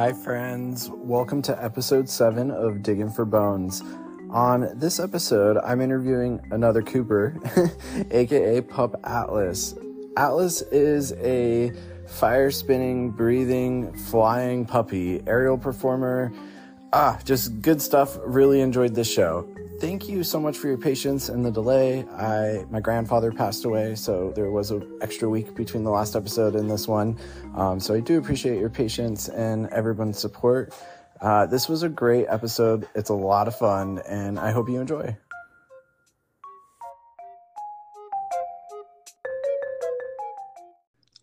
Hi, friends. Welcome to episode seven of Digging for Bones. On this episode, I'm interviewing another Cooper, aka Pup Atlas. Atlas is a fire spinning, breathing, flying puppy, aerial performer. Ah, just good stuff. Really enjoyed this show thank you so much for your patience and the delay. I my grandfather passed away, so there was an extra week between the last episode and this one. Um, so I do appreciate your patience and everyone's support. Uh, this was a great episode. It's a lot of fun, and I hope you enjoy.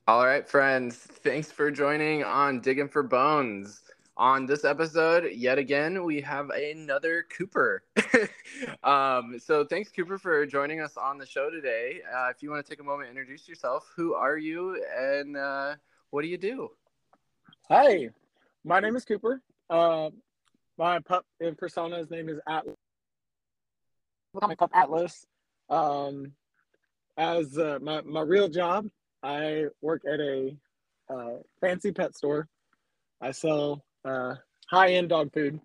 All right, friends. Thanks for joining on Digging for Bones on this episode, yet again, we have another Cooper. um, so thanks, Cooper, for joining us on the show today. Uh, if you want to take a moment, introduce yourself. Who are you, and uh, what do you do? Hi, my name is Cooper. Uh, my pup in persona's name is Atlas. My pup Atlas. Um, as uh, my my real job, I work at a uh, fancy pet store. I sell uh, high end dog food.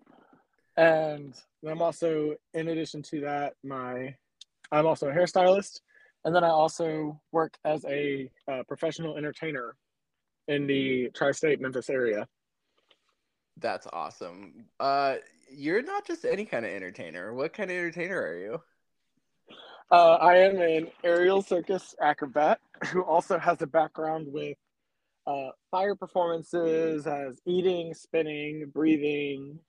And I'm also, in addition to that, my I'm also a hairstylist, and then I also work as a uh, professional entertainer in the tri-state Memphis area. That's awesome. Uh, you're not just any kind of entertainer. What kind of entertainer are you? Uh, I am an aerial circus acrobat who also has a background with uh, fire performances as eating, spinning, breathing.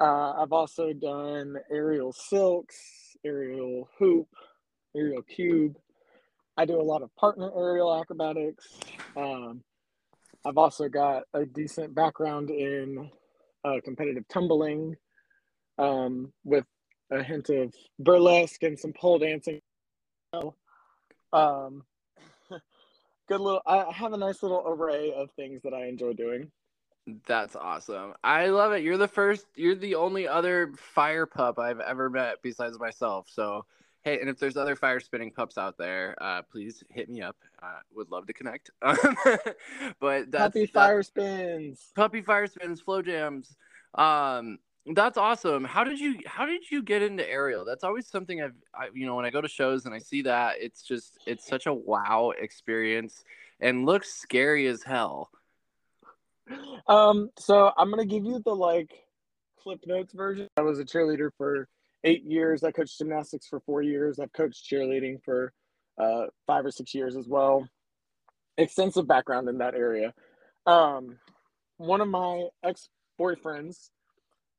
Uh, I've also done aerial silks, aerial hoop, aerial cube. I do a lot of partner aerial acrobatics. Um, I've also got a decent background in uh, competitive tumbling um, with a hint of burlesque and some pole dancing. Um, good little. I have a nice little array of things that I enjoy doing. That's awesome. I love it. You're the first. You're the only other fire pup I've ever met besides myself. So hey, and if there's other fire spinning pups out there, uh, please hit me up. Uh, would love to connect. but that's puppy fire spins, puppy fire spins, flow jams. Um, that's awesome. How did you how did you get into aerial? That's always something I've I, you know when I go to shows and I see that it's just it's such a wow experience and looks scary as hell. Um so I'm going to give you the like clip notes version. I was a cheerleader for 8 years. I coached gymnastics for 4 years. I've coached cheerleading for uh 5 or 6 years as well. Extensive background in that area. Um one of my ex-boyfriends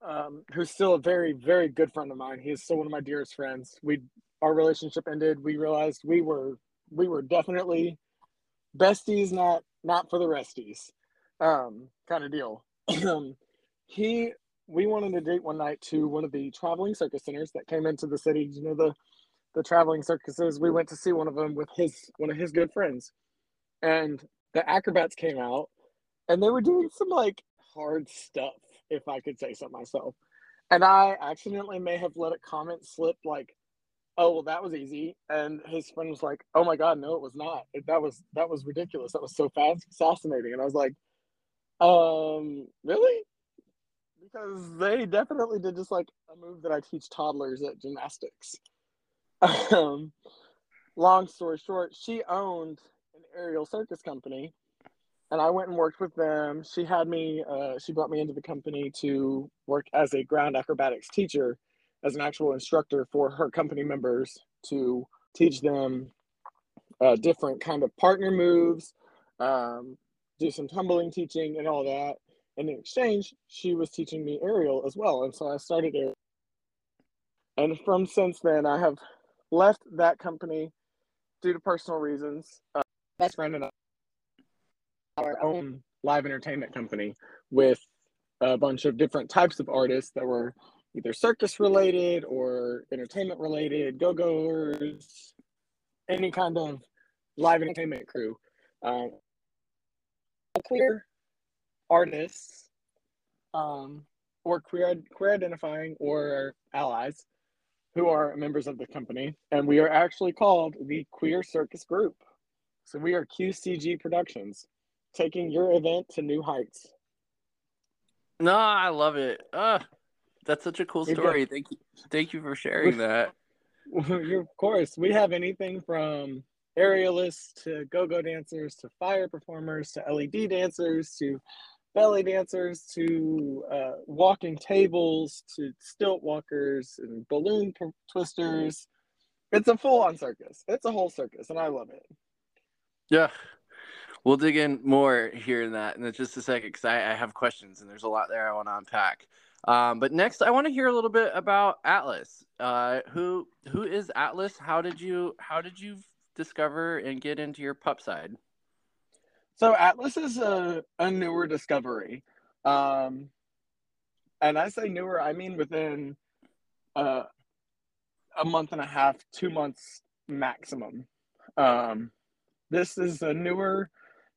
um, who's still a very, very good friend of mine. He is still one of my dearest friends. We our relationship ended. We realized we were we were definitely besties, not not for the resties, um, kind of deal. he we went on a date one night to one of the traveling circus centers that came into the city. You know the the traveling circuses. We went to see one of them with his one of his good friends, and the acrobats came out, and they were doing some like hard stuff if I could say so myself. And I accidentally may have let a comment slip like, "Oh, well, that was easy," and his friend was like, "Oh my god, no, it was not. That was that was ridiculous. That was so fast, fascinating." And I was like, "Um, really?" Because they definitely did just like a move that I teach toddlers at gymnastics. um, long story short, she owned an aerial circus company and I went and worked with them. She had me, uh, she brought me into the company to work as a ground acrobatics teacher, as an actual instructor for her company members to teach them uh, different kind of partner moves, um, do some tumbling teaching and all that. And in exchange, she was teaching me aerial as well. And so I started aerial. And from since then, I have left that company due to personal reasons. Uh, best friend and I our own live entertainment company with a bunch of different types of artists that were either circus related or entertainment related, go goers, any kind of live entertainment crew. Um, queer artists um, or queer, queer identifying or allies who are members of the company. And we are actually called the Queer Circus Group. So we are QCG Productions taking your event to new heights. No, I love it. Uh, that's such a cool story. Thank you. Thank you for sharing that. of course, we have anything from aerialists to go-go dancers to fire performers to LED dancers to belly dancers to uh, walking tables to stilt walkers and balloon twisters. It's a full-on circus. It's a whole circus, and I love it. Yeah, we'll dig in more here in that in just a second because I, I, have questions and there's a lot there I want to unpack. Um, but next, I want to hear a little bit about Atlas. Uh, who who is Atlas? How did you how did you discover and get into your pup side? So Atlas is a, a newer discovery. Um, and I say newer, I mean within uh, a month and a half, two months maximum. Um, this is a newer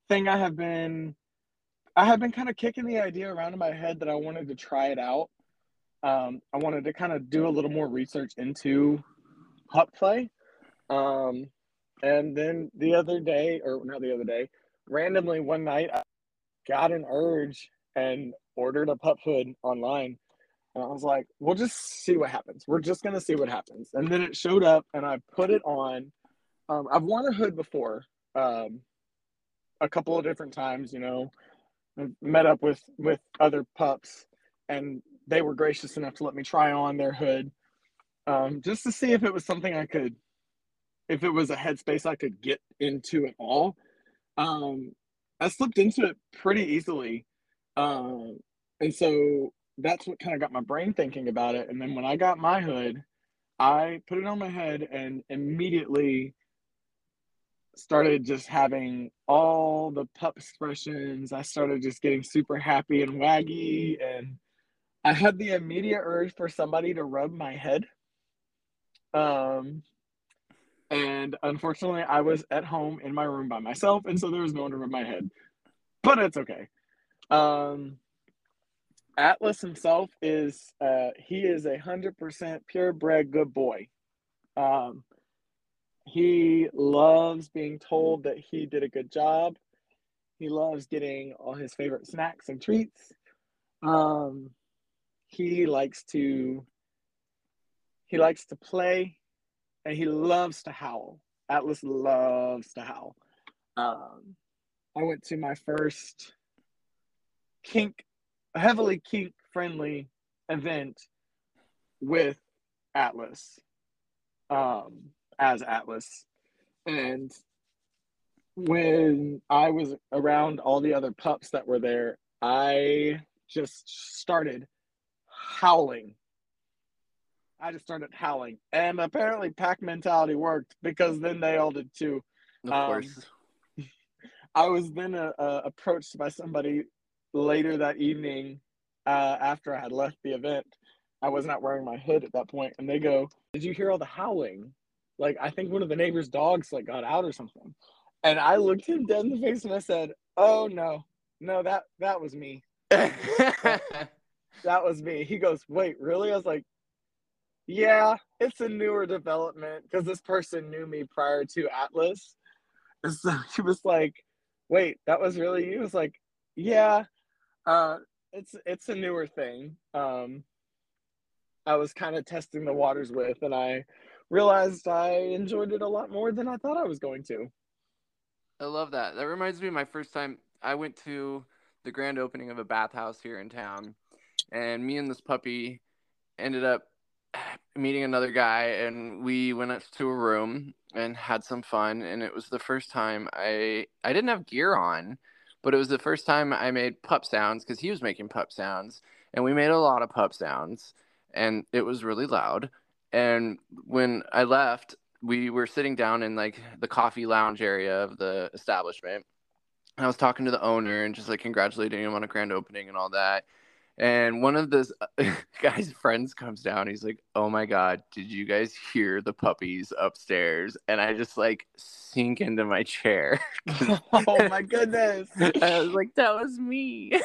thing I have been I have been kind of kicking the idea around in my head that I wanted to try it out. Um, I wanted to kind of do a little more research into pup play. Um, and then the other day, or not the other day, randomly one night, I got an urge and ordered a pup hood online. And I was like, we'll just see what happens. We're just going to see what happens. And then it showed up and I put it on. Um, I've worn a hood before um, a couple of different times, you know, met up with, with other pups and they were gracious enough to let me try on their hood um, just to see if it was something I could if it was a headspace I could get into at all. Um, I slipped into it pretty easily. Um, and so that's what kind of got my brain thinking about it. And then when I got my hood, I put it on my head and immediately started just having all the pup expressions. I started just getting super happy and waggy. And I had the immediate urge for somebody to rub my head. Um, and unfortunately, I was at home in my room by myself, and so there was no one to rub my head. But it's okay. Um, Atlas himself is uh, he is a hundred percent purebred good boy. Um, he loves being told that he did a good job. He loves getting all his favorite snacks and treats. Um, he likes to he likes to play and he loves to howl. Atlas loves to howl. Um, I went to my first kink, heavily kink friendly event with Atlas, um, as Atlas. And when I was around all the other pups that were there, I just started howling I just started howling. And apparently pack mentality worked because then they all did too. Of um, course. I was then uh, uh, approached by somebody later that evening uh, after I had left the event. I was not wearing my hood at that point, and they go, "Did you hear all the howling? Like I think one of the neighbor's dogs like got out or something." And I looked him dead in the face and I said, "Oh no, no that that was me. that was me." He goes, "Wait, really?" I was like, yeah, it's a newer development because this person knew me prior to Atlas. And so he was like, wait, that was really you? He was like, yeah, uh, it's it's a newer thing. Um, I was kind of testing the waters with, and I realized I enjoyed it a lot more than I thought I was going to. I love that. That reminds me of my first time I went to the grand opening of a bathhouse here in town, and me and this puppy ended up meeting another guy and we went up to a room and had some fun and it was the first time I I didn't have gear on but it was the first time I made pup sounds cuz he was making pup sounds and we made a lot of pup sounds and it was really loud and when I left we were sitting down in like the coffee lounge area of the establishment I was talking to the owner and just like congratulating him on a grand opening and all that and one of the guy's friends comes down. He's like, "Oh my god, did you guys hear the puppies upstairs?" And I just like sink into my chair. oh my goodness! I was like, "That was me."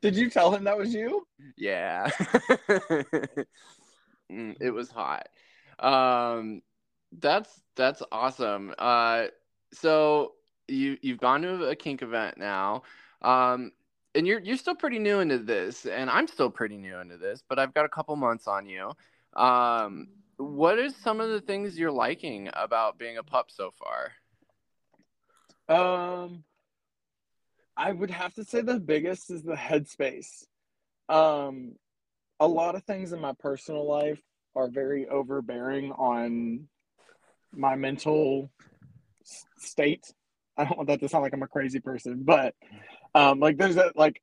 did you tell him that was you? Yeah. Mm, it was hot. Um, that's that's awesome. Uh, so you you've gone to a kink event now. Um, and you're you're still pretty new into this, and I'm still pretty new into this, but I've got a couple months on you. Um, what is some of the things you're liking about being a pup so far? Um, I would have to say the biggest is the headspace. Um, a lot of things in my personal life are very overbearing on my mental state. I don't want that to sound like I'm a crazy person, but um, like there's a like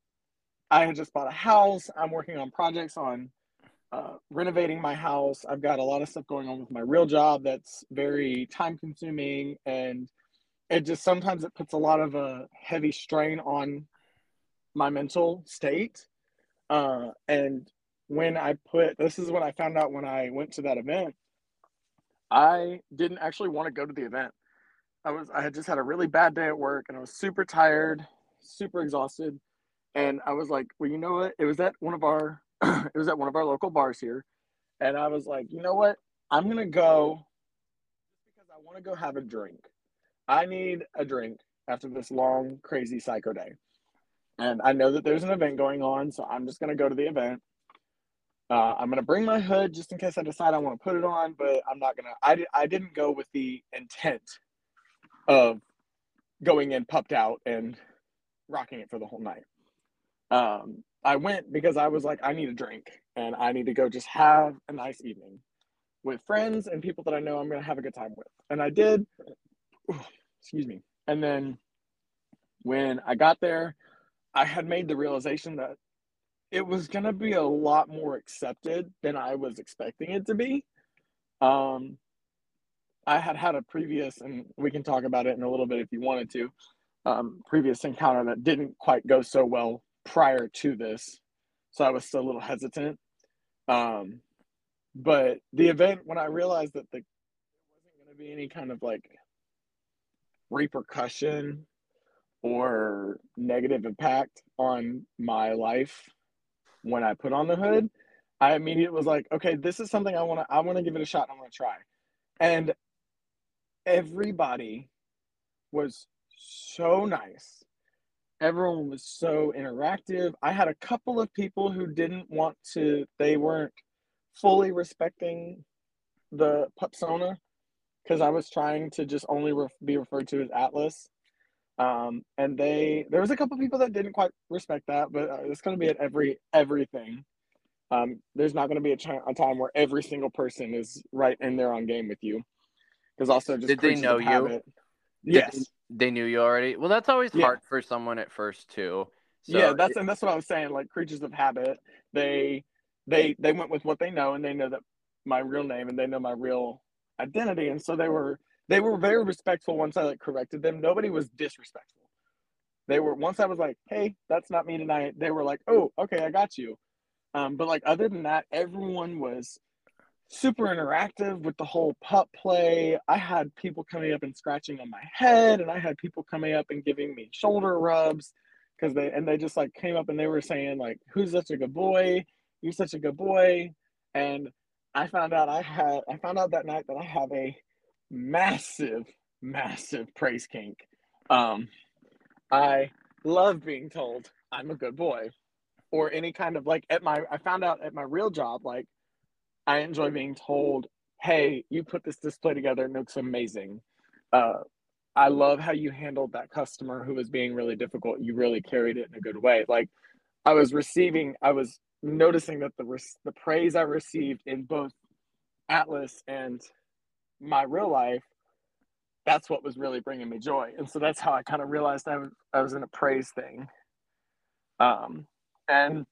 I had just bought a house. I'm working on projects on uh, renovating my house. I've got a lot of stuff going on with my real job that's very time consuming, and it just sometimes it puts a lot of a heavy strain on my mental state. Uh, and when I put this is what I found out when I went to that event. I didn't actually want to go to the event. I was I had just had a really bad day at work and I was super tired, super exhausted. And I was like, well, you know what? It was at one of our it was at one of our local bars here. And I was like, you know what? I'm gonna go because I want to go have a drink. I need a drink after this long, crazy psycho day. And I know that there's an event going on, so I'm just gonna go to the event. Uh, I'm gonna bring my hood just in case I decide I want to put it on, but I'm not gonna. I I didn't go with the intent of going in pupped out and rocking it for the whole night. Um, I went because I was like, I need a drink and I need to go just have a nice evening with friends and people that I know I'm gonna have a good time with. And I did. excuse me. And then when I got there, I had made the realization that it was to be a lot more accepted than I was expecting it to be. Um, I had had a previous, and we can talk about it in a little bit if you wanted to, um, previous encounter that didn't quite go so well prior to this. So I was still a little hesitant. Um, but the event, when I realized that the, there wasn't going to be any kind of like repercussion or negative impact on my life when I put on the hood, I immediately was like, okay, this is something I want to I want to give it a shot. I want to try. And everybody was so nice. Everyone was so interactive. I had a couple of people who didn't want to they weren't fully respecting the Pupsona because I was trying to just only re- be referred to as Atlas. Um, and they there was a couple people that didn't quite respect that, but uh, it's going to be at every everything. Um, there's not going to be a, ch- a, time where every single person is right in there on game with you. Because also, just did they know you? Habit. Yes, they knew you already. Well, that's always yeah. hard for someone at first too. So yeah, that's and that's what I was saying. Like creatures of habit, they they they went with what they know, and they know that my real name, and they know my real identity, and so they were they were very respectful once I like corrected them. Nobody was disrespectful. They were once I was like, "Hey, that's not me tonight." They were like, "Oh, okay, I got you." Um, but like other than that, everyone was super interactive with the whole pup play. I had people coming up and scratching on my head, and I had people coming up and giving me shoulder rubs because they and they just like came up and they were saying like, "Who's such a good boy? You're such a good boy." And I found out I had I found out that night that I have a massive, massive praise kink. Um, I love being told I'm a good boy, or any kind of like at my. I found out at my real job, like I enjoy being told, "Hey, you put this display together, and it looks amazing." Uh, I love how you handled that customer who was being really difficult. You really carried it in a good way. Like I was receiving, I was noticing that the the praise I received in both Atlas and my real life, that's what was really bringing me joy. And so that's how I kind of realized I was, I was in a praise thing. Um, and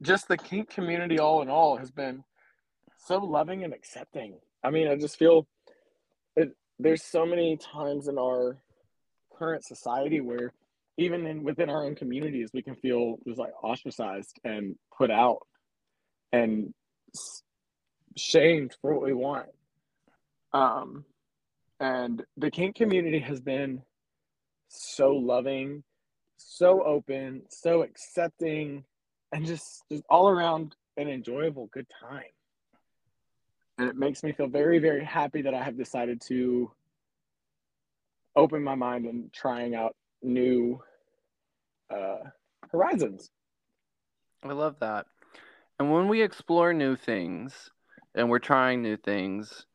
just the kink community, all in all, has been so loving and accepting. I mean, I just feel it, there's so many times in our current society where even in within our own communities, we can feel just like ostracized and put out and shamed for what we want. Um, and the kink community has been so loving, so open, so accepting, and just, just all around an enjoyable good time. And it makes me feel very, very happy that I have decided to open my mind and trying out new uh, horizons. I love that. And when we explore new things and we're trying new things,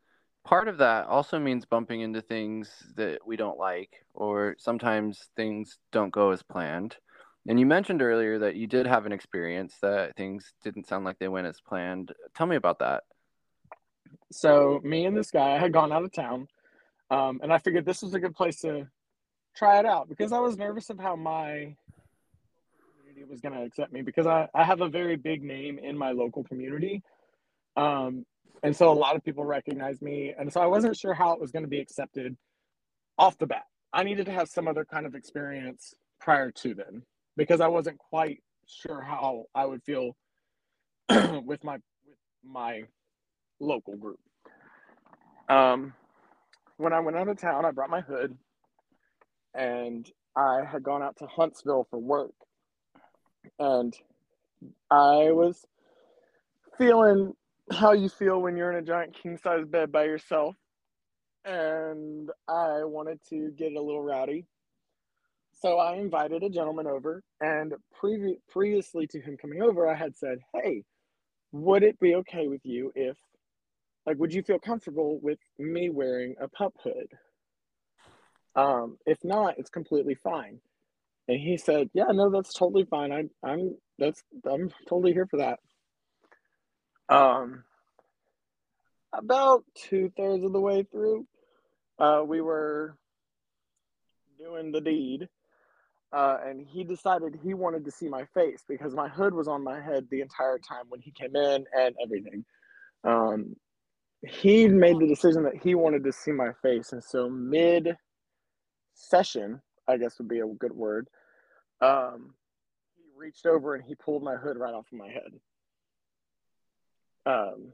part of that also means bumping into things that we don't like, or sometimes things don't go as planned. And you mentioned earlier that you did have an experience that things didn't sound like they went as planned. Tell me about that. So, me and this guy had gone out of town, um, and I figured this was a good place to try it out because I was nervous of how my community was going to accept me because I, I have a very big name in my local community. Um, and so a lot of people recognize me. And so I wasn't sure how it was going to be accepted off the bat. I needed to have some other kind of experience prior to then because I wasn't quite sure how I would feel with my with my local group. Um, when I went out of town, I brought my hood, and I had gone out to Huntsville for work, and I was feeling how you feel when you're in a giant king size bed by yourself. And I wanted to get a little rowdy. So I invited a gentleman over, and previ- previously to him coming over, I had said, Hey, would it be okay with you if, like, would you feel comfortable with me wearing a pup hood? Um, if not, it's completely fine. And he said, Yeah, no, that's totally fine. I, I'm that's I'm totally here for that. Um, about two thirds of the way through, uh, we were doing the deed, uh, and he decided he wanted to see my face because my hood was on my head the entire time when he came in and everything. Um, he made the decision that he wanted to see my face, and so mid session, I guess would be a good word. Um, he reached over and he pulled my hood right off of my head. Um,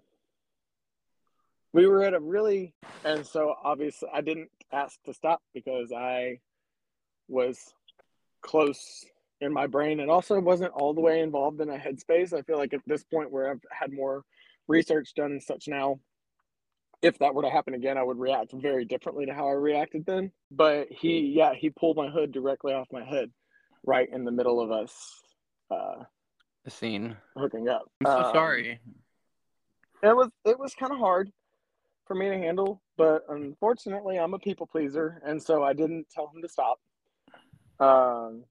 we were at a really, and so obviously I didn't ask to stop because I was close in my brain and also wasn't all the way involved in a headspace. I feel like at this point where I've had more research done and such now, if that were to happen again, I would react very differently to how I reacted then. But he, yeah, he pulled my hood directly off my head, right in the middle of us. Uh, the scene hooking up. I'm so um, sorry. It was it was kind of hard for me to handle, but unfortunately, I'm a people pleaser, and so I didn't tell him to stop. Um,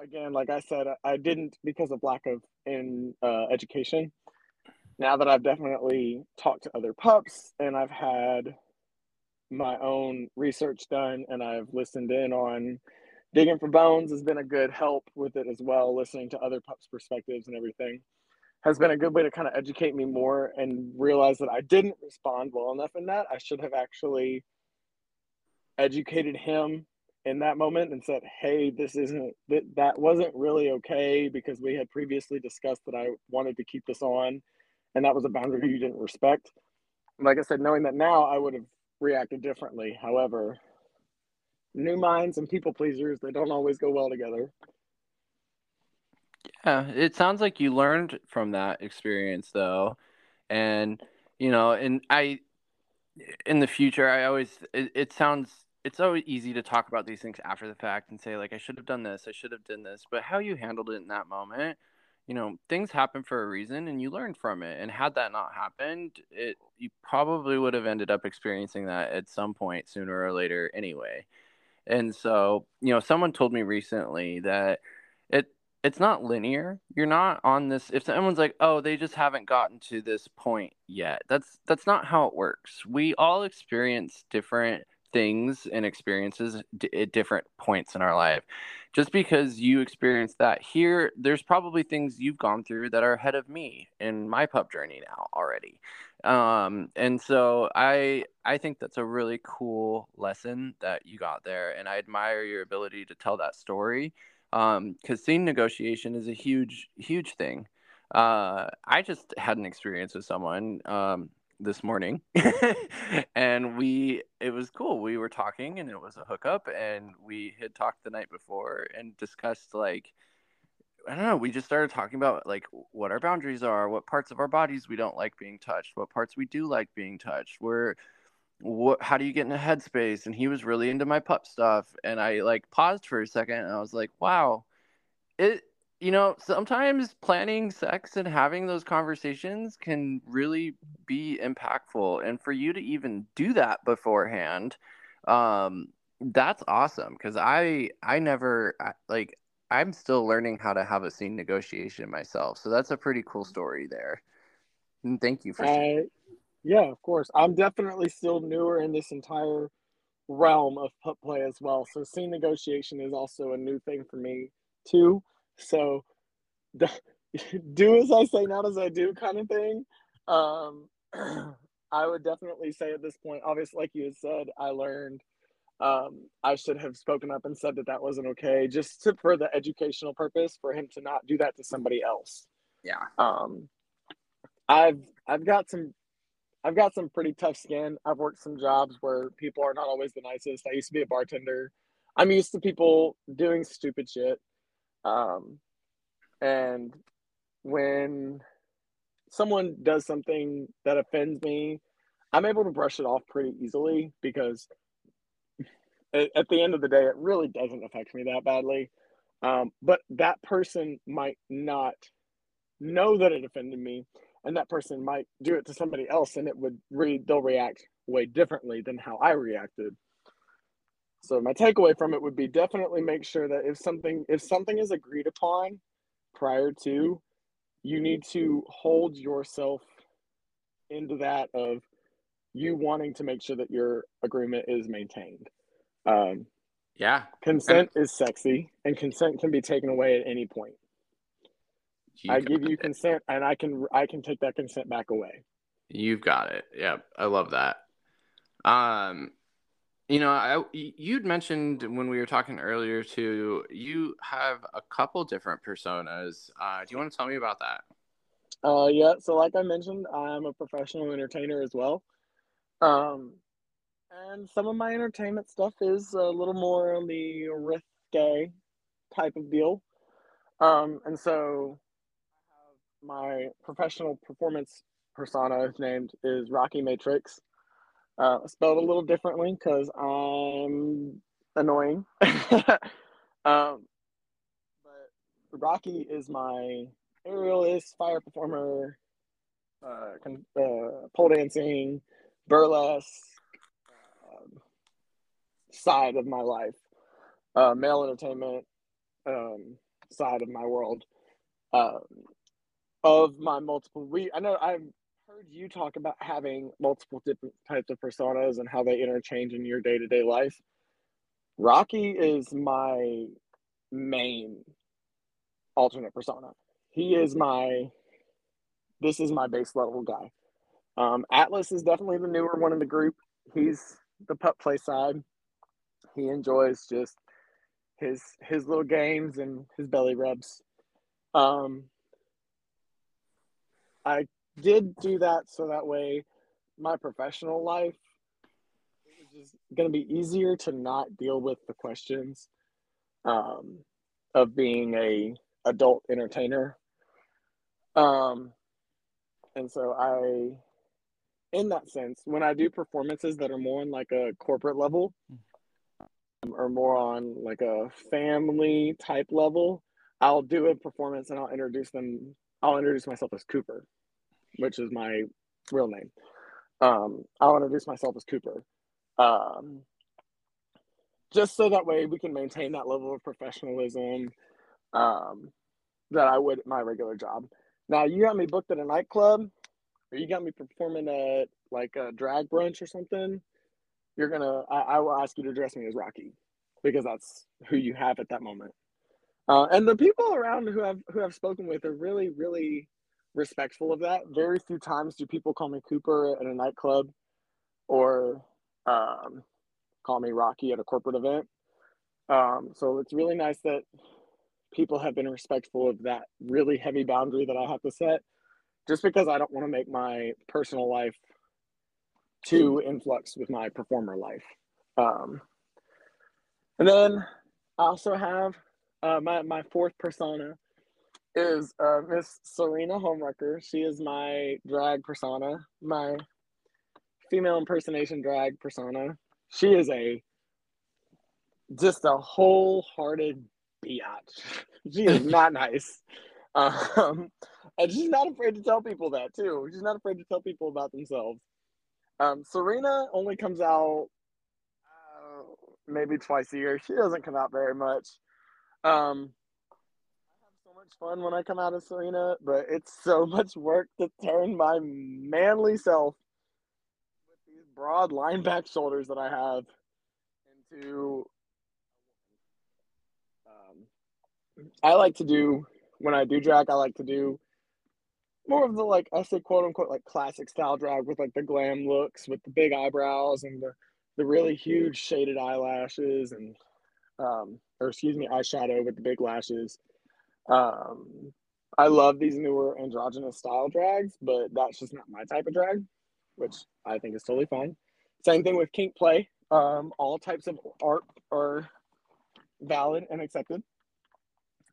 again, like I said, I didn't because of lack of in uh, education. Now that I've definitely talked to other pups and I've had my own research done and I've listened in on digging for bones has been a good help with it as well, listening to other pups' perspectives and everything has been a good way to kind of educate me more and realize that I didn't respond well enough in that. I should have actually educated him in that moment and said, "Hey, this isn't that that wasn't really okay because we had previously discussed that I wanted to keep this on, and that was a boundary you didn't respect." Like I said, knowing that now, I would have reacted differently. However, new minds and people pleasers they don't always go well together. Yeah, it sounds like you learned from that experience though. And you know, and I in the future I always it, it sounds it's always easy to talk about these things after the fact and say like I should have done this, I should have done this, but how you handled it in that moment, you know, things happen for a reason and you learn from it. And had that not happened, it you probably would have ended up experiencing that at some point sooner or later anyway. And so, you know, someone told me recently that it it's not linear. You're not on this if someone's like, "Oh, they just haven't gotten to this point yet." That's that's not how it works. We all experience different things and experiences d- at different points in our life. Just because you experience that here, there's probably things you've gone through that are ahead of me in my pup journey now already. Um, and so I I think that's a really cool lesson that you got there, and I admire your ability to tell that story um, scene negotiation is a huge, huge thing. Uh, I just had an experience with someone um, this morning, and we it was cool. We were talking, and it was a hookup, and we had talked the night before and discussed like. I don't know. We just started talking about like what our boundaries are, what parts of our bodies we don't like being touched, what parts we do like being touched. We're what how do you get in a headspace and he was really into my pup stuff and i like paused for a second and i was like wow it you know, sometimes planning sex and having those conversations can really be impactful. And for you to even do that beforehand, um, that's awesome because I I never like I'm still learning how to have a scene negotiation myself. So that's a pretty cool story there. And thank you for. Yeah, of course. I'm definitely still newer in this entire realm of pup play as well. So scene negotiation is also a new thing for me too. So the, do as I say, not as I do kind of thing. Um, I would definitely say at this point, obviously, like you had said, I learned um, I should have spoken up and said that that wasn't okay, just to, for the educational purpose, for him to not do that to somebody else. Yeah. Um, I've I've got some I've got some pretty tough skin. I've worked some jobs where people are not always the nicest. I used to be a bartender. I'm used to people doing stupid shit. Um, and when someone does something that offends me, I'm able to brush it off pretty easily because at the end of the day, it really doesn't affect me that badly. Um, but that person might not know that it offended me, and that person might do it to somebody else, and it would read they'll react way differently than how I reacted. So my takeaway from it would be definitely make sure that if something if something is agreed upon prior to, you need to hold yourself into that of you wanting to make sure that your agreement is maintained. Um, yeah. Consent and, is sexy, and consent can be taken away at any point. I give you it. consent, and I can I can take that consent back away. You've got it. Yep, I love that. Um, you know, I you'd mentioned when we were talking earlier too. You have a couple different personas. Uh, do you want to tell me about that? Uh, yeah. So, like I mentioned, I'm a professional entertainer as well. Um, and some of my entertainment stuff is a little more on the risque type of deal. Um, and so my professional performance persona is named is Rocky Matrix. Uh, spelled a little differently because I'm annoying. um, but Rocky is my aerialist, fire performer, uh, uh, pole dancing, burlesque, side of my life, uh, male entertainment um, side of my world. Of my multiple, we I know I've heard you talk about having multiple different types of personas and how they interchange in your day to day life. Rocky is my main alternate persona. He is my this is my base level guy. Um, Atlas is definitely the newer one in the group. He's the pup play side. He enjoys just his his little games and his belly rubs. Um, I did do that so that way my professional life is going to be easier to not deal with the questions um, of being a adult entertainer. Um, and so I in that sense, when I do performances that are more on like a corporate level um, or more on like a family type level, I'll do a performance and I'll introduce them. I'll introduce myself as Cooper, which is my real name. Um, I'll introduce myself as Cooper. Um, just so that way we can maintain that level of professionalism um, that I would at my regular job. Now, you got me booked at a nightclub or you got me performing at like a drag brunch or something, you're gonna I, I will ask you to address me as Rocky because that's who you have at that moment. Uh, and the people around who have who have spoken with are really really respectful of that. Very few times do people call me Cooper at a nightclub or um, call me Rocky at a corporate event. Um, so it's really nice that people have been respectful of that really heavy boundary that I have to set just because I don't want to make my personal life too influx with my performer life. Um, and then I also have uh, my, my fourth persona is uh, Miss Serena Homewrecker. She is my drag persona, my female impersonation drag persona. She is a just a wholehearted biatch. she is not nice. Um, and she's not afraid to tell people that too. She's not afraid to tell people about themselves. Um, Serena only comes out uh, maybe twice a year. She doesn't come out very much. Um, I have so much fun when I come out of Serena, but it's so much work to turn my manly self with these broad line back shoulders that I have into. Um, I like to do when I do drag. I like to do more of the like I say quote unquote like classic style drag with like the glam looks with the big eyebrows and the the really huge shaded eyelashes and um or excuse me eyeshadow with the big lashes. Um I love these newer androgynous style drags, but that's just not my type of drag, which I think is totally fine. Same thing with kink play. Um, all types of art are valid and accepted.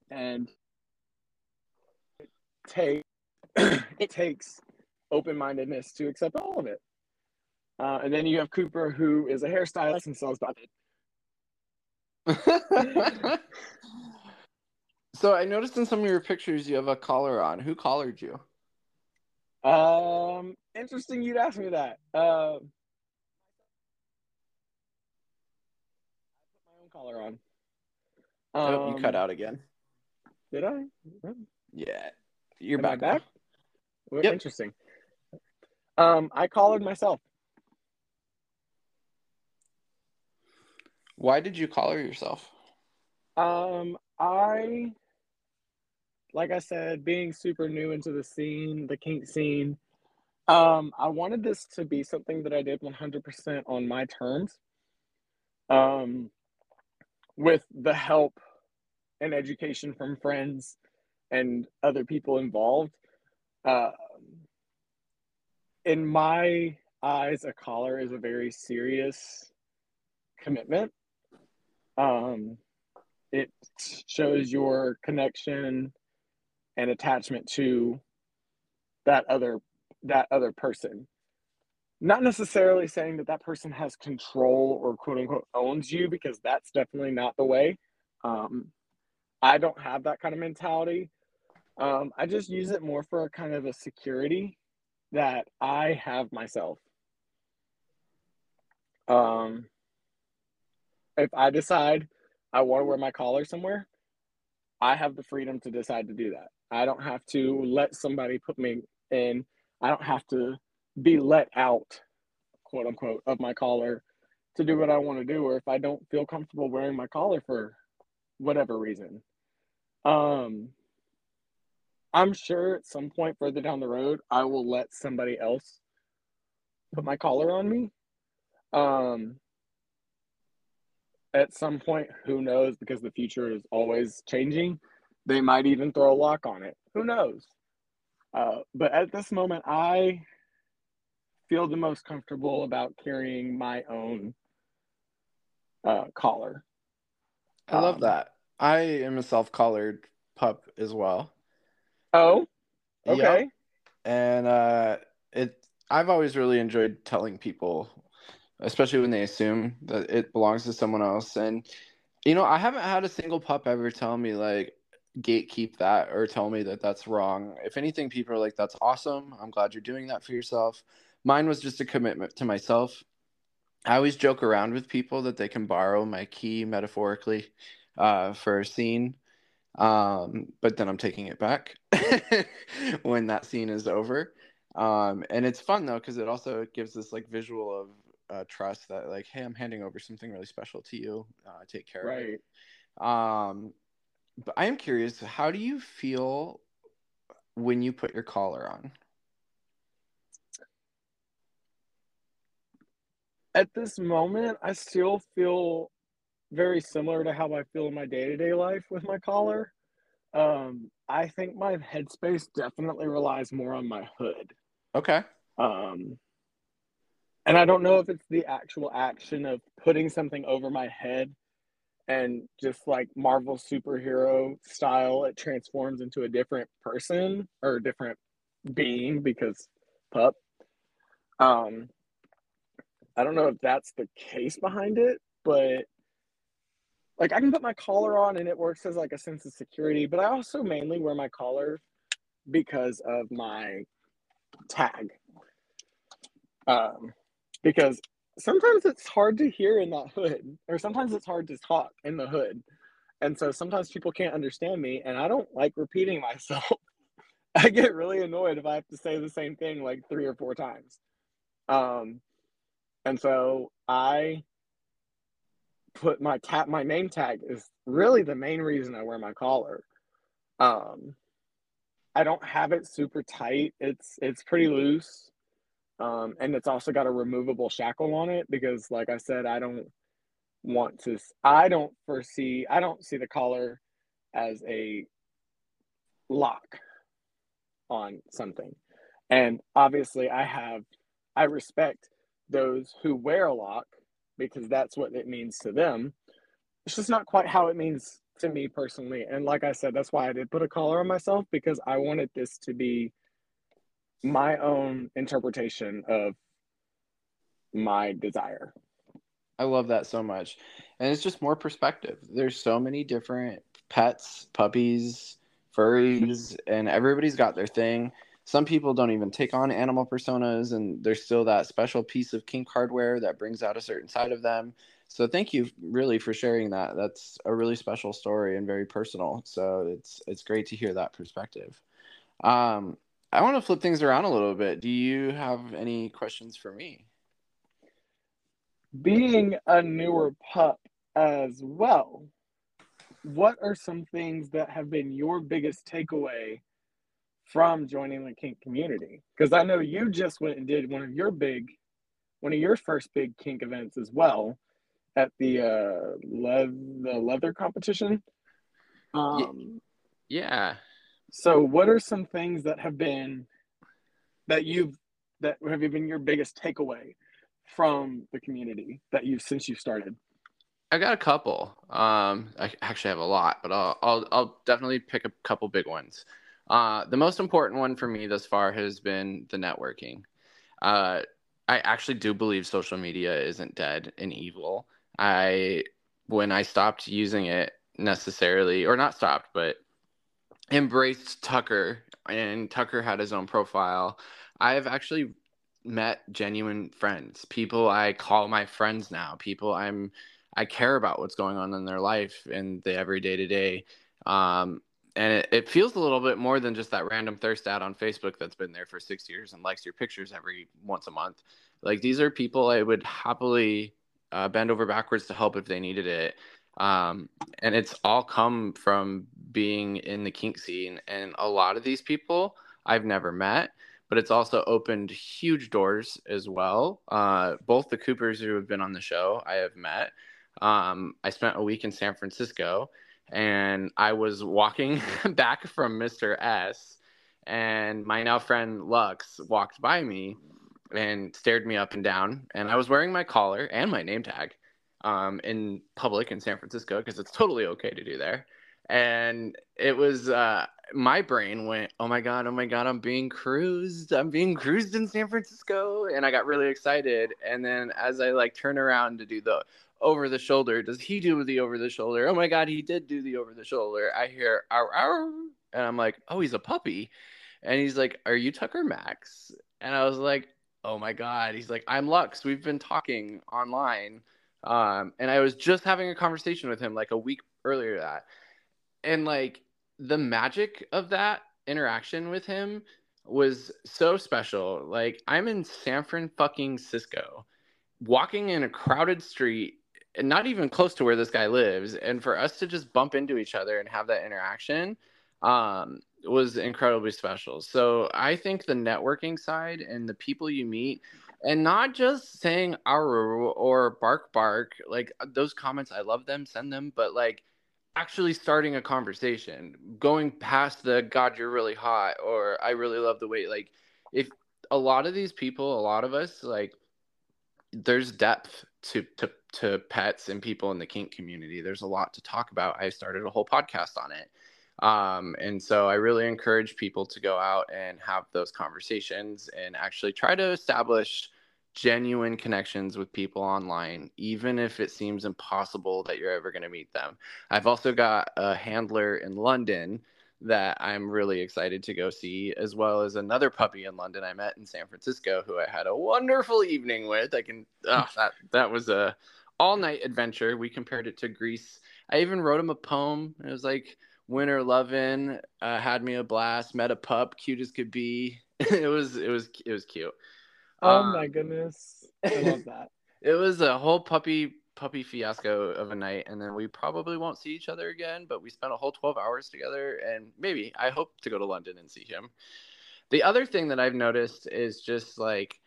And it, take it takes open mindedness to accept all of it. Uh, and then you have Cooper, who is a hairstylist and sells bucket. so I noticed in some of your pictures you have a collar on. Who collared you? Um, interesting you'd ask me that. Uh, I put my own collar on. Um, oh, you cut Um, out again. Did I? Yeah, you're Am back. back? Yep. Interesting. Um, I collared myself. Why did you collar yourself? Um, I, like I said, being super new into the scene, the kink scene, um, I wanted this to be something that I did 100% on my terms. Um, with the help and education from friends and other people involved. Uh, in my eyes, a collar is a very serious commitment. Um, it shows your connection and attachment to that other that other person. Not necessarily saying that that person has control or quote unquote owns you because that's definitely not the way. Um, i don't have that kind of mentality. Um, i just use it more for a kind of a security that i have myself. Um, if i decide I want to wear my collar somewhere, I have the freedom to decide to do that. I don't have to let somebody put me in. I don't have to be let out, quote unquote, of my collar to do what I want to do, or if I don't feel comfortable wearing my collar for whatever reason. Um, I'm sure at some point further down the road, I will let somebody else put my collar on me. Um, at some point, who knows? Because the future is always changing. They might even throw a lock on it. Who knows? Uh, but at this moment, I feel the most comfortable about carrying my own uh, collar. I love Um, that. I am a self-collared pup as well. Oh, Yep. okay. and uh it i've always really enjoyed telling people especially when they assume that it belongs to someone else and you know i haven't had a single pup ever tell me like gatekeep that or tell me that that's wrong. If anything people are like that's awesome. I'm glad you're doing that for yourself. Mine was just a commitment to myself. I always joke around with people that they can borrow my key metaphorically uh, for a scene um, but then i'm taking it back when that scene is over. Um, and it's fun though because it also gives this like visual of uh, trust that like hey i'm handing over something really special to you. Uh, take care of it. Right. um, but I am curious, how do you feel when you put your collar on? At this moment, I still feel very similar to how I feel in my day to day life with my collar. Um, I think my headspace definitely relies more on my hood. Okay. Um, and I don't know if it's the actual action of putting something over my head and just like Marvel superhero style, it transforms into a different person or a different being because pup. Um, I don't know if that's the case behind it, but like I can put my collar on and it works as like a sense of security, but I also mainly wear my collar because of my tag. Um, because sometimes it's hard to hear in that hood, or sometimes it's hard to talk in the hood. And so sometimes people can't understand me, and I don't like repeating myself. I get really annoyed if I have to say the same thing like three or four times. Um, and so I put my tap my name tag is really the main reason I wear my collar. Um, I don't have it super tight. It's it's pretty loose. Um, and it's also got a removable shackle on it because like I said, I don't want to I don't foresee I don't see the collar as a lock on something. And obviously I have I respect those who wear a lock because that's what it means to them. It's just not quite how it means to me personally. And like I said, that's why I did put a collar on myself because I wanted this to be my own interpretation of my desire. I love that so much. And it's just more perspective. There's so many different pets, puppies, furries, and everybody's got their thing. Some people don't even take on animal personas, and there's still that special piece of kink hardware that brings out a certain side of them. So thank you really for sharing that. That's a really special story and very personal. So it's it's great to hear that perspective. Um, I want to flip things around a little bit. Do you have any questions for me? Being a newer pup as well, what are some things that have been your biggest takeaway from joining the kink community? Because I know you just went and did one of your big, one of your first big kink events as well at the uh le- the leather competition. Um, yeah. So, what are some things that have been that you've that have been your biggest takeaway from the community that you've since you started? I got a couple. Um, I actually have a lot, but I'll I'll, I'll definitely pick a couple big ones. Uh, the most important one for me thus far has been the networking. Uh, I actually do believe social media isn't dead and evil. I when I stopped using it necessarily, or not stopped, but embraced Tucker, and Tucker had his own profile. I've actually met genuine friends, people I call my friends now, people I'm I care about what's going on in their life and the everyday to day. Um, and it, it, feels a little bit more than just that random thirst ad on Facebook that's been there for six years and likes your pictures every once a month. Like these are people I would happily uh, bend over backwards to help if they needed it. Um, and it's all come from being in the kink scene. And a lot of these people I've never met, but it's also opened huge doors as well. Uh, both the Coopers who have been on the show, I have met. Um, I spent a week in San Francisco and I was walking back from Mr. S, and my now friend Lux walked by me and stared me up and down. And I was wearing my collar and my name tag um, in public in San Francisco because it's totally okay to do there. And it was uh, my brain went, oh my god, oh my god, I'm being cruised. I'm being cruised in San Francisco, and I got really excited. And then as I like turn around to do the over the shoulder, does he do the over the shoulder? Oh my god, he did do the over the shoulder. I hear ow ow, and I'm like, oh, he's a puppy. And he's like, Are you Tucker Max? And I was like, oh my god he's like i'm lux we've been talking online um, and i was just having a conversation with him like a week earlier that and like the magic of that interaction with him was so special like i'm in san fran fucking cisco walking in a crowded street and not even close to where this guy lives and for us to just bump into each other and have that interaction um, was incredibly special. So I think the networking side and the people you meet, and not just saying "aru" or "bark bark," like those comments, I love them, send them, but like actually starting a conversation, going past the "God, you're really hot" or "I really love the way." Like, if a lot of these people, a lot of us, like, there's depth to to to pets and people in the kink community. There's a lot to talk about. I started a whole podcast on it um, and so I really encourage people to go out and have those conversations and actually try to establish genuine connections with people online, even if it seems impossible that you're ever going to meet them. I've also got a handler in London that I'm really excited to go see, as well as another puppy in London I met in San Francisco who I had a wonderful evening with. I can oh, that that was a all night adventure. We compared it to Grease. I even wrote him a poem. It was like winter loving, uh, had me a blast, met a pup, cute as could be. it was it was it was cute. Oh um, my goodness. I love that. it was a whole puppy puppy fiasco of a night and then we probably won't see each other again but we spent a whole 12 hours together and maybe i hope to go to london and see him the other thing that i've noticed is just like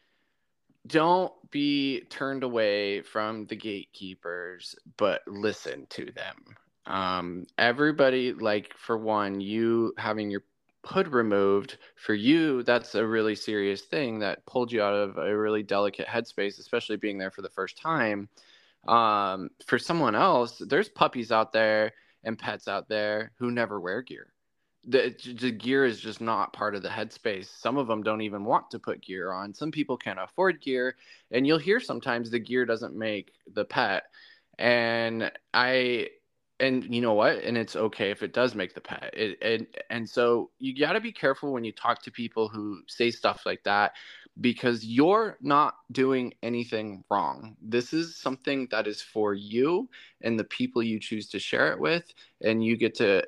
don't be turned away from the gatekeepers but listen to them um, everybody like for one you having your hood removed for you that's a really serious thing that pulled you out of a really delicate headspace especially being there for the first time. Um, for someone else there's puppies out there and pets out there who never wear gear. The, the gear is just not part of the headspace. Some of them don't even want to put gear on. Some people can't afford gear and you'll hear sometimes the gear doesn't make the pet. And i and you know what? And it's okay if it does make the pet it, and so you got to be careful when you talk to people who say stuff like that because you're not doing anything wrong. This is something that is for you and the people you choose to share it with and you get to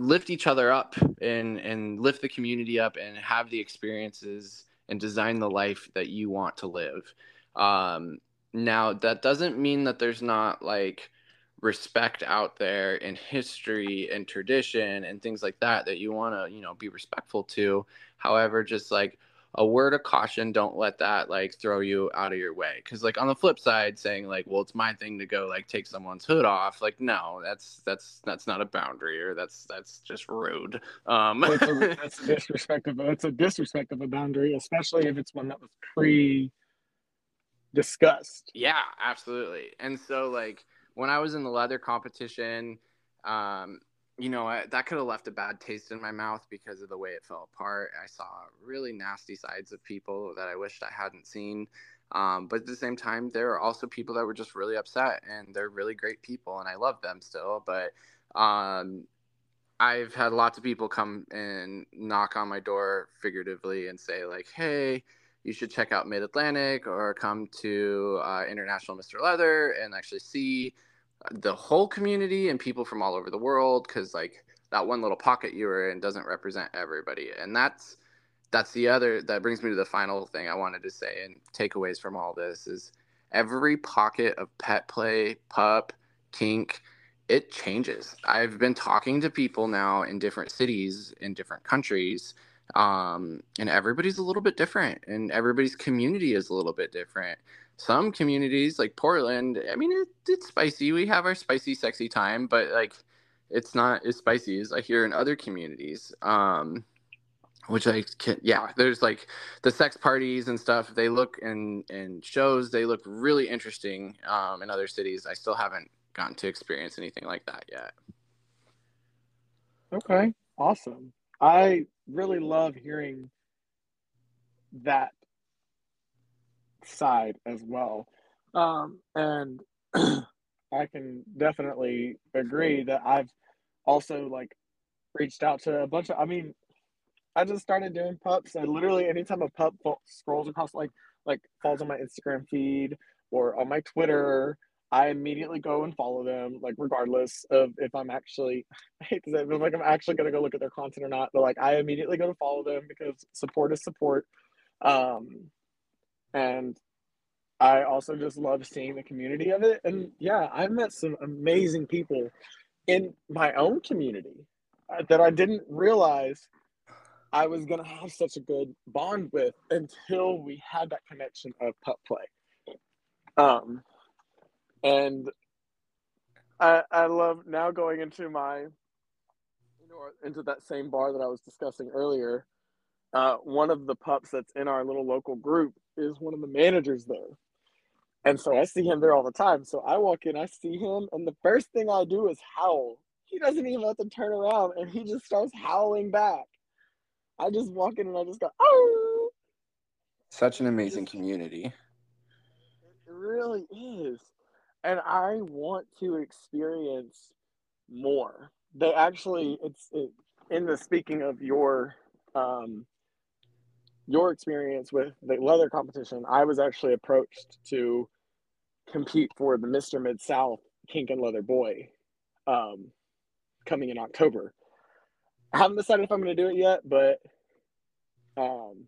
lift each other up and and lift the community up and have the experiences and design the life that you want to live. Um, now that doesn't mean that there's not like respect out there in history and tradition and things like that that you want to you know be respectful to. However just like a word of caution don't let that like throw you out of your way. Because like on the flip side saying like well it's my thing to go like take someone's hood off like no that's that's that's not a boundary or that's that's just rude. Um it's a, that's a disrespect of it's a disrespect of a boundary especially if it's one that was pre discussed yeah absolutely. And so like when I was in the leather competition, um, you know, I, that could have left a bad taste in my mouth because of the way it fell apart. I saw really nasty sides of people that I wished I hadn't seen. Um, but at the same time, there are also people that were just really upset, and they're really great people, and I love them still. But um, I've had lots of people come and knock on my door figuratively and say, like, hey, you should check out Mid Atlantic or come to uh, International Mr. Leather and actually see the whole community and people from all over the world because like that one little pocket you were in doesn't represent everybody. And that's that's the other that brings me to the final thing i wanted to say and takeaways from all this is every pocket of pet play pup kink it changes. I've been talking to people now in different cities in different countries um, and everybody's a little bit different and everybody's community is a little bit different some communities like Portland, I mean, it, it's spicy. We have our spicy, sexy time, but like, it's not as spicy as I hear in other communities. Um, which I can, yeah, there's like the sex parties and stuff. They look in in shows. They look really interesting um, in other cities. I still haven't gotten to experience anything like that yet. Okay, awesome. I really love hearing that side as well. Um, and I can definitely agree that I've also like reached out to a bunch of, I mean, I just started doing pups and literally anytime a pup scrolls across like, like falls on my Instagram feed or on my Twitter, I immediately go and follow them, like regardless of if I'm actually, I hate to say it, but like I'm actually gonna go look at their content or not. But like I immediately go to follow them because support is support. Um, and I also just love seeing the community of it. And yeah, I've met some amazing people in my own community uh, that I didn't realize I was going to have such a good bond with until we had that connection of pup play. Um, and I, I love now going into my, you know, into that same bar that I was discussing earlier. Uh, one of the pups that's in our little local group is one of the managers there. And so I see him there all the time. So I walk in, I see him, and the first thing I do is howl. He doesn't even have to turn around and he just starts howling back. I just walk in and I just go, oh. Such an amazing community. It really is. And I want to experience more. They actually, it's it, in the speaking of your um, your experience with the leather competition. I was actually approached to compete for the Mr. Mid South Kink and Leather Boy um, coming in October. I haven't decided if I'm going to do it yet, but um,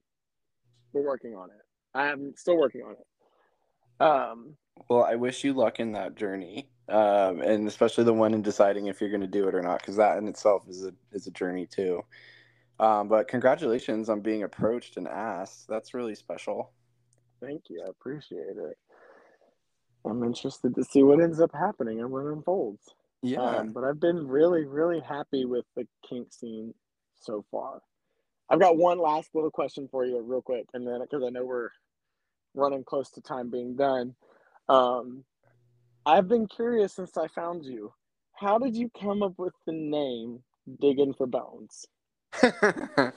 we're working on it. I'm still working on it. Um, well, I wish you luck in that journey, um, and especially the one in deciding if you're going to do it or not, because that in itself is a is a journey too. Um, but congratulations on being approached and asked. That's really special. Thank you. I appreciate it. I'm interested to see what ends up happening and what unfolds. Yeah. Um, but I've been really, really happy with the kink scene so far. I've got one last little question for you, real quick, and then because I know we're running close to time being done. Um, I've been curious since I found you. How did you come up with the name Digging for Bones?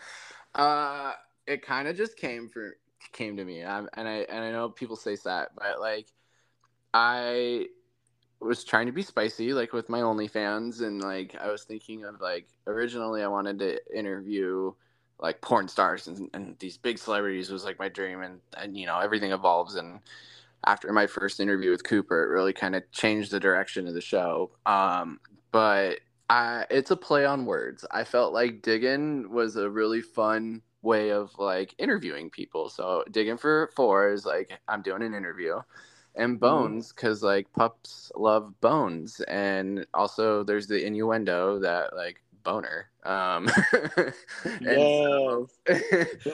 uh, it kind of just came for came to me, I'm, and I and I know people say that, but like, I was trying to be spicy, like with my OnlyFans, and like I was thinking of like originally I wanted to interview like porn stars and, and these big celebrities was like my dream, and and you know everything evolves and after my first interview with Cooper, it really kind of changed the direction of the show. Um, but I, it's a play on words. I felt like digging was a really fun way of like interviewing people. So digging for four is like I'm doing an interview, and mm-hmm. bones because mm-hmm. like pups love bones, and also there's the innuendo that like boner. Um, yeah, so...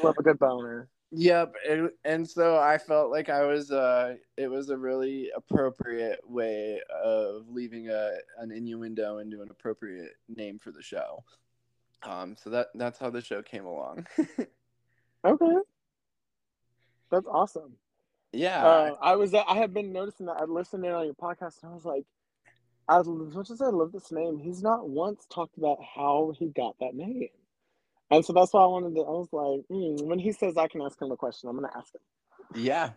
love a good boner. Yep, and, and so I felt like I was uh it was a really appropriate way of leaving a an innuendo into an appropriate name for the show. Um so that that's how the show came along. okay. That's awesome. Yeah. Uh, I was I had been noticing that I listened in on your podcast and I was like as much as I love this name, he's not once talked about how he got that name. And so that's why I wanted to. I was like, mm, when he says I can ask him a question, I'm gonna ask him. Yeah,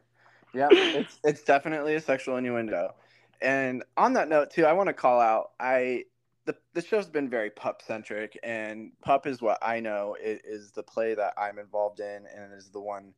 yeah, it's it's definitely a sexual innuendo. And on that note, too, I want to call out. I the the show's been very pup centric, and pup is what I know is, is the play that I'm involved in, and is the one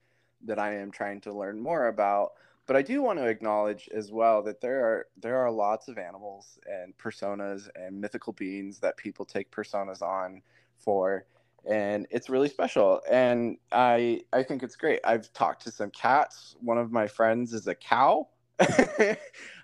that I am trying to learn more about. But I do want to acknowledge as well that there are there are lots of animals and personas and mythical beings that people take personas on for and it's really special. And i i think it's great. I've talked to some cats. One of my friends is a cow.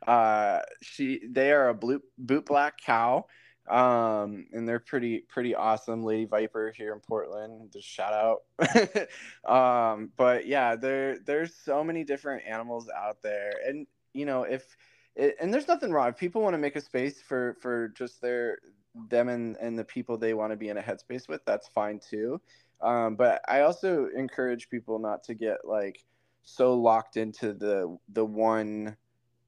Uh she they are a blue boot black cow um and they're pretty pretty awesome. Lady viper here in portland just shout out. Um but yeah there there's so many different animals out there. And you know if it, and there's nothing wrong. If people want to make a space for for just their them and, and the people they want to be in a headspace with, that's fine too. Um, but I also encourage people not to get like so locked into the the one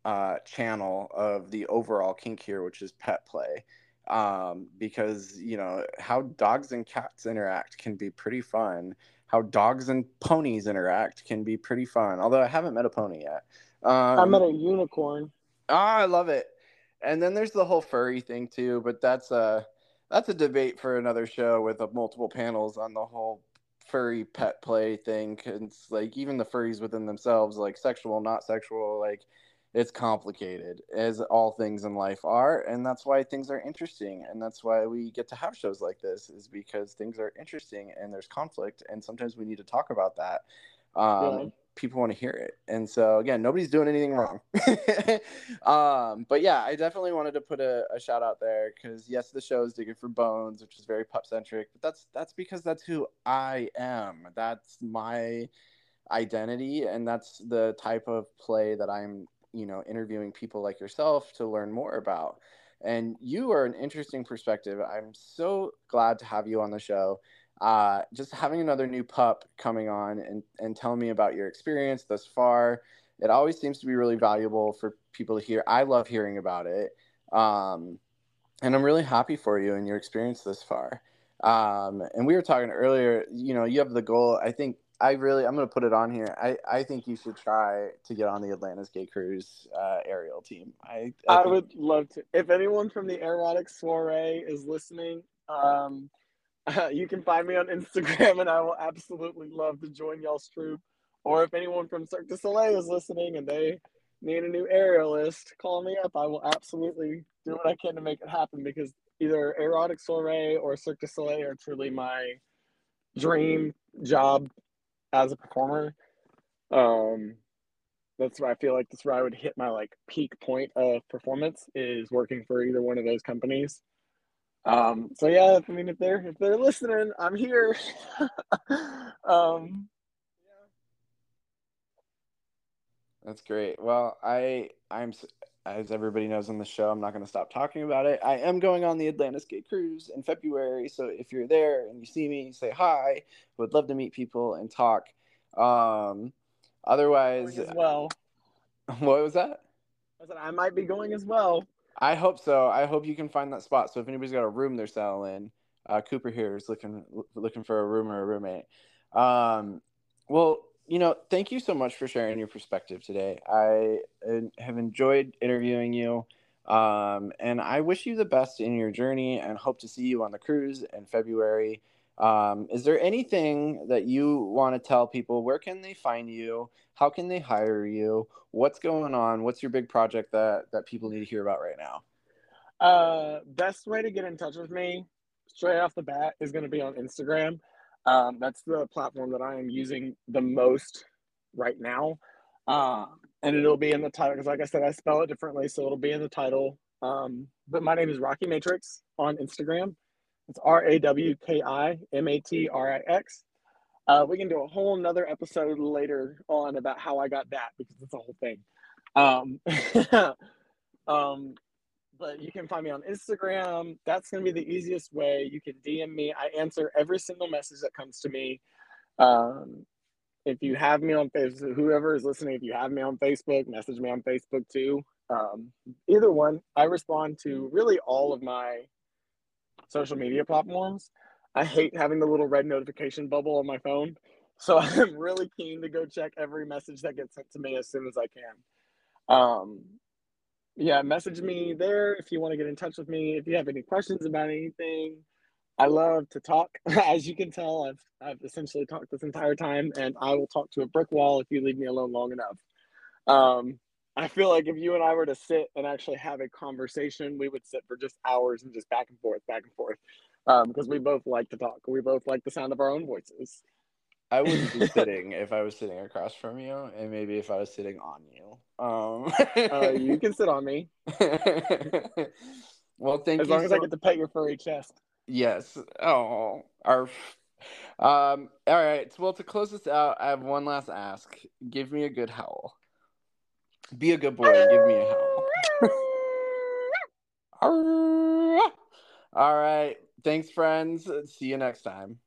uh, channel of the overall kink here, which is pet play. Um, because you know how dogs and cats interact can be pretty fun. How dogs and ponies interact can be pretty fun. Although I haven't met a pony yet. Um, I met a unicorn. Ah, I love it and then there's the whole furry thing too, but that's a that's a debate for another show with uh, multiple panels on the whole furry pet play thing. It's like even the furries within themselves, like sexual, not sexual, like it's complicated as all things in life are and that's why things are interesting and that's why we get to have shows like this is because things are interesting and there's conflict and sometimes we need to talk about that um, people want to hear it. And so again, nobody's doing anything wrong. um, but yeah, I definitely wanted to put a, a shout out there because yes, the show is digging for bones, which is very pup centric, but that's that's because that's who I am. That's my identity, and that's the type of play that I'm, you know, interviewing people like yourself to learn more about. And you are an interesting perspective. I'm so glad to have you on the show uh, just having another new pup coming on and, and telling me about your experience thus far. It always seems to be really valuable for people to hear. I love hearing about it. Um, and I'm really happy for you and your experience thus far. Um, and we were talking earlier, you know, you have the goal. I think I really I'm gonna put it on here. I I think you should try to get on the Atlantis Gay Cruise uh, aerial team. I I, I, think, would love to. If anyone from the Erotic Soiree is listening, um, you can find me on Instagram, and I will absolutely love to join y'all's troop. Or if anyone from Cirque du Soleil is listening and they need a new aerialist, call me up. I will absolutely do what I can to make it happen because either Erotic Soiree or Cirque du Soleil are truly my dream job as a performer. Um, that's where I feel like that's where I would hit my like peak point of performance is working for either one of those companies. Um, so yeah, I mean if they're if they're listening, I'm here. um, That's great. Well, I I'm as everybody knows on the show, I'm not going to stop talking about it. I am going on the Atlantis Gay Cruise in February, so if you're there and you see me, say hi. Would love to meet people and talk. Um, otherwise, as well. what was that? I said I might be going as well. I hope so. I hope you can find that spot. So if anybody's got a room they're selling, uh, Cooper here is looking looking for a room or a roommate. Um, well, you know, thank you so much for sharing your perspective today. I have enjoyed interviewing you, um, and I wish you the best in your journey, and hope to see you on the cruise in February. Um, is there anything that you want to tell people? Where can they find you? How can they hire you? What's going on? What's your big project that that people need to hear about right now? Uh, best way to get in touch with me straight off the bat is going to be on Instagram. Um, that's the platform that I am using the most right now. Uh, and it'll be in the title because, like I said, I spell it differently, so it'll be in the title. Um, but my name is Rocky Matrix on Instagram. It's R A W K I M A T R I X. Uh, we can do a whole nother episode later on about how I got that because it's a whole thing. Um, um, but you can find me on Instagram. That's going to be the easiest way. You can DM me. I answer every single message that comes to me. Um, if you have me on Facebook, whoever is listening, if you have me on Facebook, message me on Facebook too. Um, either one, I respond to really all of my social media platforms. I hate having the little red notification bubble on my phone. So I'm really keen to go check every message that gets sent to me as soon as I can. Um, yeah, message me there if you want to get in touch with me. If you have any questions about anything, I love to talk. As you can tell, I've I've essentially talked this entire time, and I will talk to a brick wall if you leave me alone long enough. Um, I feel like if you and I were to sit and actually have a conversation, we would sit for just hours and just back and forth, back and forth, um, because we both like to talk. We both like the sound of our own voices. I wouldn't be sitting if I was sitting across from you, and maybe if I was sitting on you. Um, Uh, you can sit on me well, thank as you. long as I get to pet your furry chest. Yes. Oh, our. Um. All right. Well, to close this out, I have one last ask. Give me a good howl. Be a good boy and give me a howl. All right. Thanks, friends. See you next time.